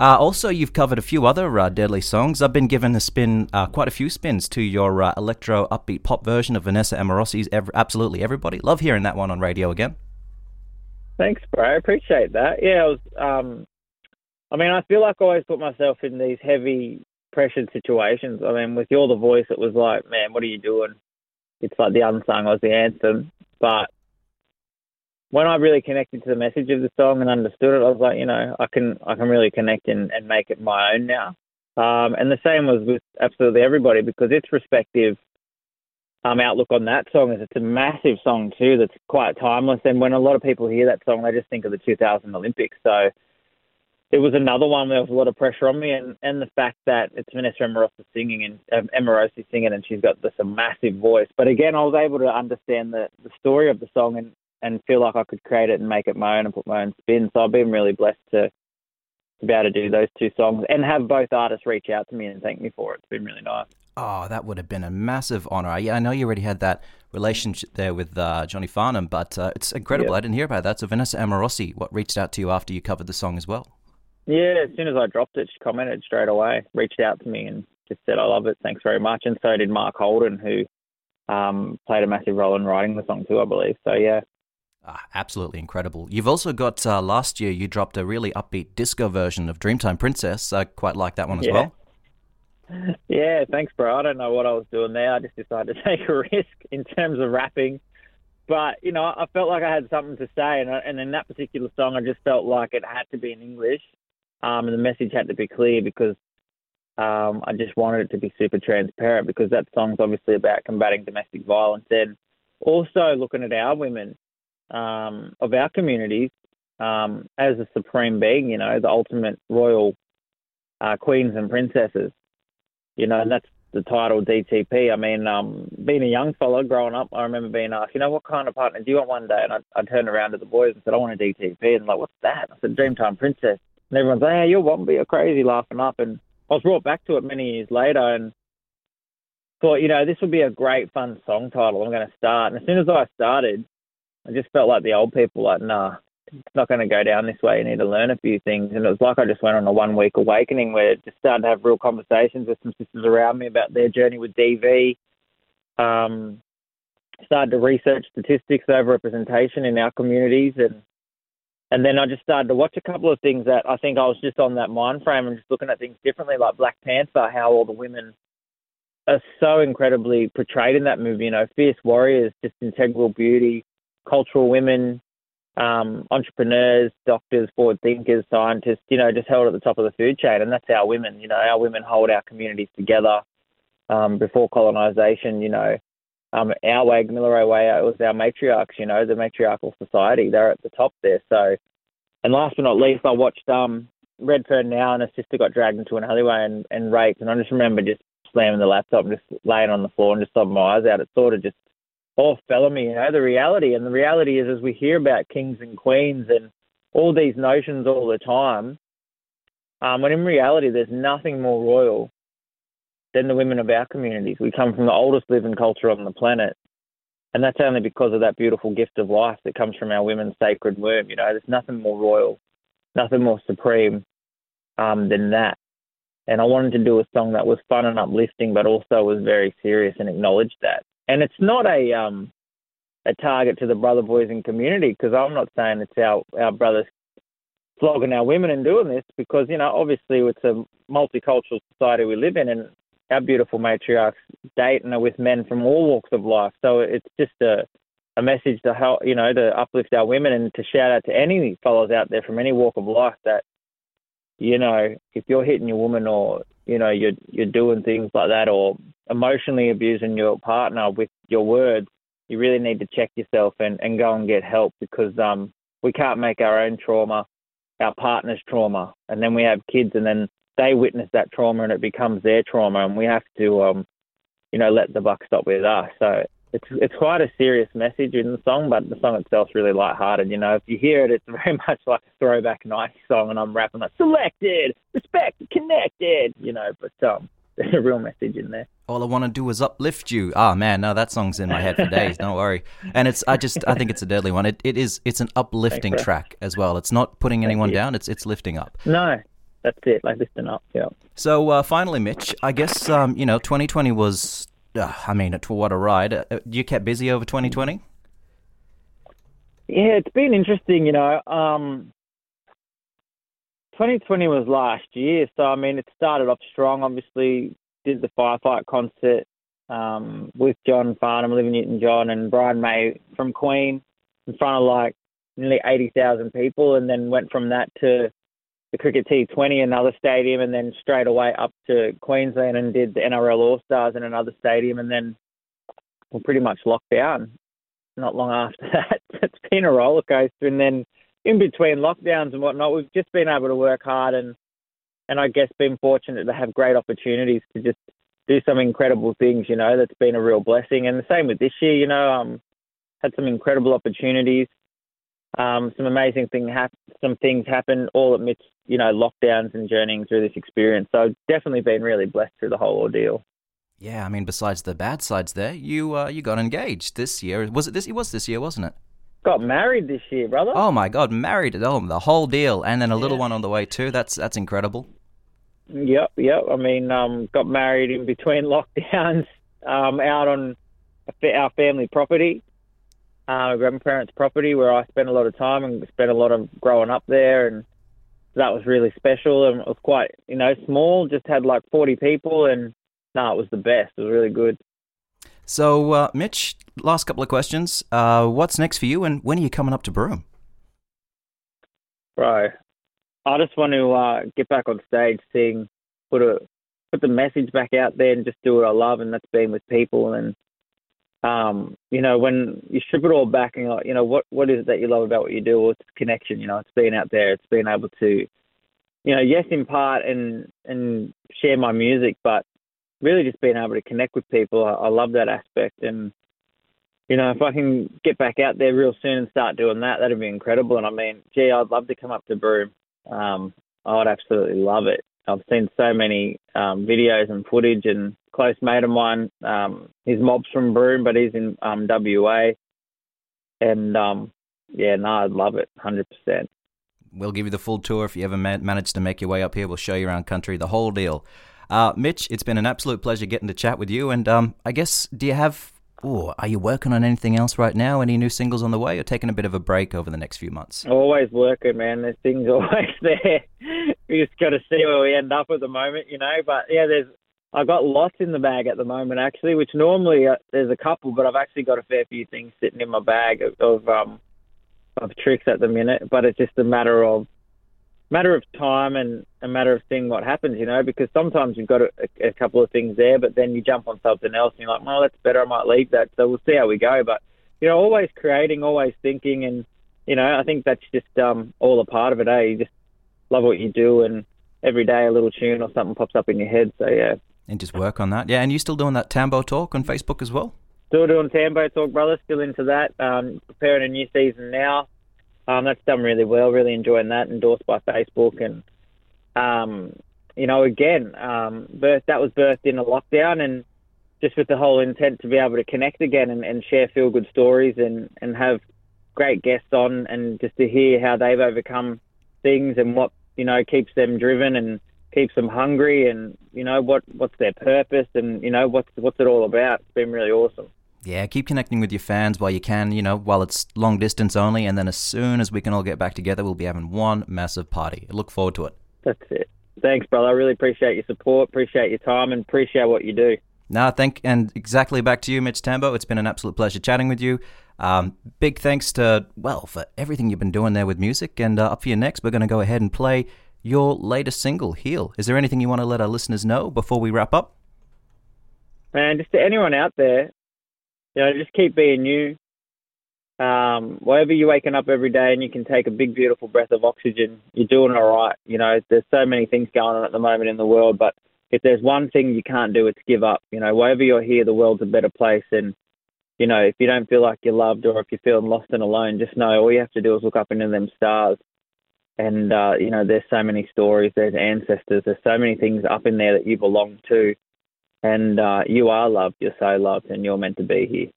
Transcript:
Uh, also, you've covered a few other uh, Deadly songs. I've been given a spin, uh, quite a few spins to your uh, electro upbeat pop version of Vanessa Amorosi's Absolutely Everybody. Love hearing that one on radio again. Thanks, bro. I appreciate that. Yeah, I was. Um, I mean, I feel like I always put myself in these heavy pressured situations. I mean, with You're the Voice, it was like, man, what are you doing? It's like the unsung was the anthem. But when I really connected to the message of the song and understood it, I was like, you know, I can I can really connect and, and make it my own now. Um, and the same was with absolutely everybody because its respective um, outlook on that song is it's a massive song too that's quite timeless. And when a lot of people hear that song, they just think of the 2000 Olympics. So it was another one where there was a lot of pressure on me, and, and the fact that it's Vanessa Amorosi singing and um, singing, and she's got this massive voice. But again, I was able to understand the the story of the song and and feel like I could create it and make it my own and put my own spin. So I've been really blessed to to be able to do those two songs and have both artists reach out to me and thank me for it. It's been really nice. Oh, that would have been a massive honor. Yeah, I know you already had that relationship there with uh, Johnny Farnham, but uh, it's incredible. I didn't hear about that. So Vanessa Amorosi, what reached out to you after you covered the song as well? Yeah, as soon as I dropped it, she commented straight away, reached out to me and just said, I love it, thanks very much. And so did Mark Holden, who um, played a massive role in writing the song too, I believe. So, yeah. Ah, absolutely incredible. You've also got, uh, last year, you dropped a really upbeat disco version of Dreamtime Princess. I quite like that one as yeah. well. Yeah, thanks, bro. I don't know what I was doing there. I just decided to take a risk in terms of rapping. But, you know, I felt like I had something to say. And, and in that particular song, I just felt like it had to be in English. Um, and the message had to be clear because um, I just wanted it to be super transparent because that song's obviously about combating domestic violence and also looking at our women um, of our communities um, as a supreme being, you know, the ultimate royal uh, queens and princesses, you know, and that's the title DTP. I mean, um, being a young fella growing up, I remember being asked, you know, what kind of partner do you want one day? And I, I turned around to the boys and said, I want a DTP. And like, what's that? I said, Dreamtime Princess. And everyone's like, hey, you're Wombi, you're crazy, laughing up. And I was brought back to it many years later and thought, you know, this would be a great, fun song title. I'm going to start. And as soon as I started, I just felt like the old people, like, nah, it's not going to go down this way. You need to learn a few things. And it was like I just went on a one week awakening where I just started to have real conversations with some sisters around me about their journey with DV. Um, started to research statistics over representation in our communities and and then I just started to watch a couple of things that I think I was just on that mind frame and just looking at things differently, like Black Panther, how all the women are so incredibly portrayed in that movie. You know, fierce warriors, just integral beauty, cultural women, um, entrepreneurs, doctors, forward thinkers, scientists, you know, just held at the top of the food chain. And that's our women. You know, our women hold our communities together. Um, before colonization, you know, um, our way, Gamilaroi way, it was our matriarchs, you know, the matriarchal society. They're at the top there. So, and last but not least, I watched um, Redfern now, and a sister got dragged into an alleyway and, and raped. And I just remember just slamming the laptop and just laying on the floor and just sobbing my eyes out. It sort of just on me, you know, the reality. And the reality is, as we hear about kings and queens and all these notions all the time, um, when in reality, there's nothing more royal than the women of our communities. We come from the oldest living culture on the planet. And that's only because of that beautiful gift of life that comes from our women's sacred womb. You know, there's nothing more royal, nothing more supreme um, than that. And I wanted to do a song that was fun and uplifting, but also was very serious and acknowledged that. And it's not a um, a target to the brother boys and community because I'm not saying it's our our brothers flogging our women and doing this because you know obviously it's a multicultural society we live in and our beautiful matriarchs date and are with men from all walks of life. So it's just a a message to help, you know, to uplift our women and to shout out to any fellows out there from any walk of life that, you know, if you're hitting your woman or you know you're you're doing things like that or emotionally abusing your partner with your words, you really need to check yourself and and go and get help because um we can't make our own trauma our partner's trauma and then we have kids and then they witness that trauma and it becomes their trauma, and we have to, um, you know, let the buck stop with us. So it's it's quite a serious message in the song, but the song itself's really light-hearted. You know, if you hear it, it's very much like a throwback '90s song, and I'm rapping like "selected, respect, connected," you know. But um, there's a real message in there. All I want to do is uplift you. Ah, oh, man, no, that song's in my head for days. Don't worry. And it's, I just, I think it's a deadly one. It, it is, it's an uplifting Thanks, track as well. It's not putting anyone down. It's, it's lifting up. No, that's it. Like listen up. Yeah. So uh, finally, Mitch, I guess um, you know 2020 was. Uh, I mean, what a ride! Uh, you kept busy over 2020. Yeah, it's been interesting. You know, um, 2020 was last year, so I mean, it started off strong. Obviously, did the firefight concert um, with John Farnham, Olivia Newton-John, and Brian May from Queen in front of like nearly 80,000 people, and then went from that to the Cricket T20, another stadium, and then straight away up to Queensland and did the NRL All Stars in another stadium, and then we're pretty much locked down. Not long after that, it's been a roller coaster, and then in between lockdowns and whatnot, we've just been able to work hard and and I guess been fortunate to have great opportunities to just do some incredible things. You know, that's been a real blessing. And the same with this year. You know, um, had some incredible opportunities. Um, some amazing thing hap- some things happen all amidst you know lockdowns and journeying through this experience. So definitely been really blessed through the whole ordeal. Yeah, I mean, besides the bad sides, there you uh, you got engaged this year. Was it this? It was this year, wasn't it? Got married this year, brother. Oh my God, married! Oh, the whole deal, and then a little one on the way too. That's that's incredible. Yep, yep. I mean, um, got married in between lockdowns, um, out on our family property, uh, grandparents' property, where I spent a lot of time and spent a lot of growing up there, and that was really special. And it was quite, you know, small. Just had like forty people, and no, it was the best. It was really good. So, uh, Mitch, last couple of questions. Uh, what's next for you, and when are you coming up to Broome? Right. I just want to uh, get back on stage, sing, put a put the message back out there, and just do what I love, and that's being with people. And um, you know, when you strip it all back, and like, you know, what what is it that you love about what you do? Well, it's connection. You know, it's being out there, it's being able to, you know, yes, in part and and share my music, but really just being able to connect with people. I, I love that aspect, and you know, if I can get back out there real soon and start doing that, that'd be incredible. And I mean, gee, I'd love to come up to Broome um, I would absolutely love it. I've seen so many um, videos and footage, and close mate of mine, um, his mob's from Broome, but he's in um, WA, and um, yeah, no, I'd love it, hundred percent. We'll give you the full tour if you ever ma- manage to make your way up here. We'll show you around country, the whole deal. Uh, Mitch, it's been an absolute pleasure getting to chat with you. And um, I guess, do you have Ooh, are you working on anything else right now? Any new singles on the way, or taking a bit of a break over the next few months? Always working, man. There's things always there. we just got to see where we end up at the moment, you know. But yeah, there's I got lots in the bag at the moment, actually. Which normally uh, there's a couple, but I've actually got a fair few things sitting in my bag of, of um of tricks at the minute. But it's just a matter of matter of time and a matter of seeing what happens, you know, because sometimes you've got a, a, couple of things there, but then you jump on something else and you're like, well, that's better. I might leave that. So we'll see how we go. But, you know, always creating, always thinking. And, you know, I think that's just um, all a part of it, eh? You just love what you do and every day a little tune or something pops up in your head. So, yeah. And just work on that. Yeah. And you still doing that Tambo talk on Facebook as well? Still doing Tambo talk, brother. Still into that. Um, preparing a new season now. Um, that's done really well. Really enjoying that. Endorsed by Facebook, and um, you know, again, um, birth that was birthed in a lockdown, and just with the whole intent to be able to connect again and, and share feel good stories and and have great guests on, and just to hear how they've overcome things and what you know keeps them driven and keeps them hungry, and you know what what's their purpose, and you know what's what's it all about. It's been really awesome. Yeah, keep connecting with your fans while you can, you know, while it's long distance only. And then as soon as we can all get back together, we'll be having one massive party. I look forward to it. That's it. Thanks, brother. I really appreciate your support, appreciate your time, and appreciate what you do. No, thank and exactly back to you, Mitch Tambo. It's been an absolute pleasure chatting with you. Um, big thanks to well for everything you've been doing there with music. And uh, up for your next, we're going to go ahead and play your latest single, "Heal." Is there anything you want to let our listeners know before we wrap up? Man, just to anyone out there, you know, just keep being you. Um, wherever you're waking up every day and you can take a big, beautiful breath of oxygen, you're doing all right. You know, there's so many things going on at the moment in the world, but if there's one thing you can't do, it's give up. You know, wherever you're here, the world's a better place. And, you know, if you don't feel like you're loved or if you're feeling lost and alone, just know all you have to do is look up into them stars. And, uh, you know, there's so many stories, there's ancestors, there's so many things up in there that you belong to and uh, you are loved. You're so loved, and you're meant to be here.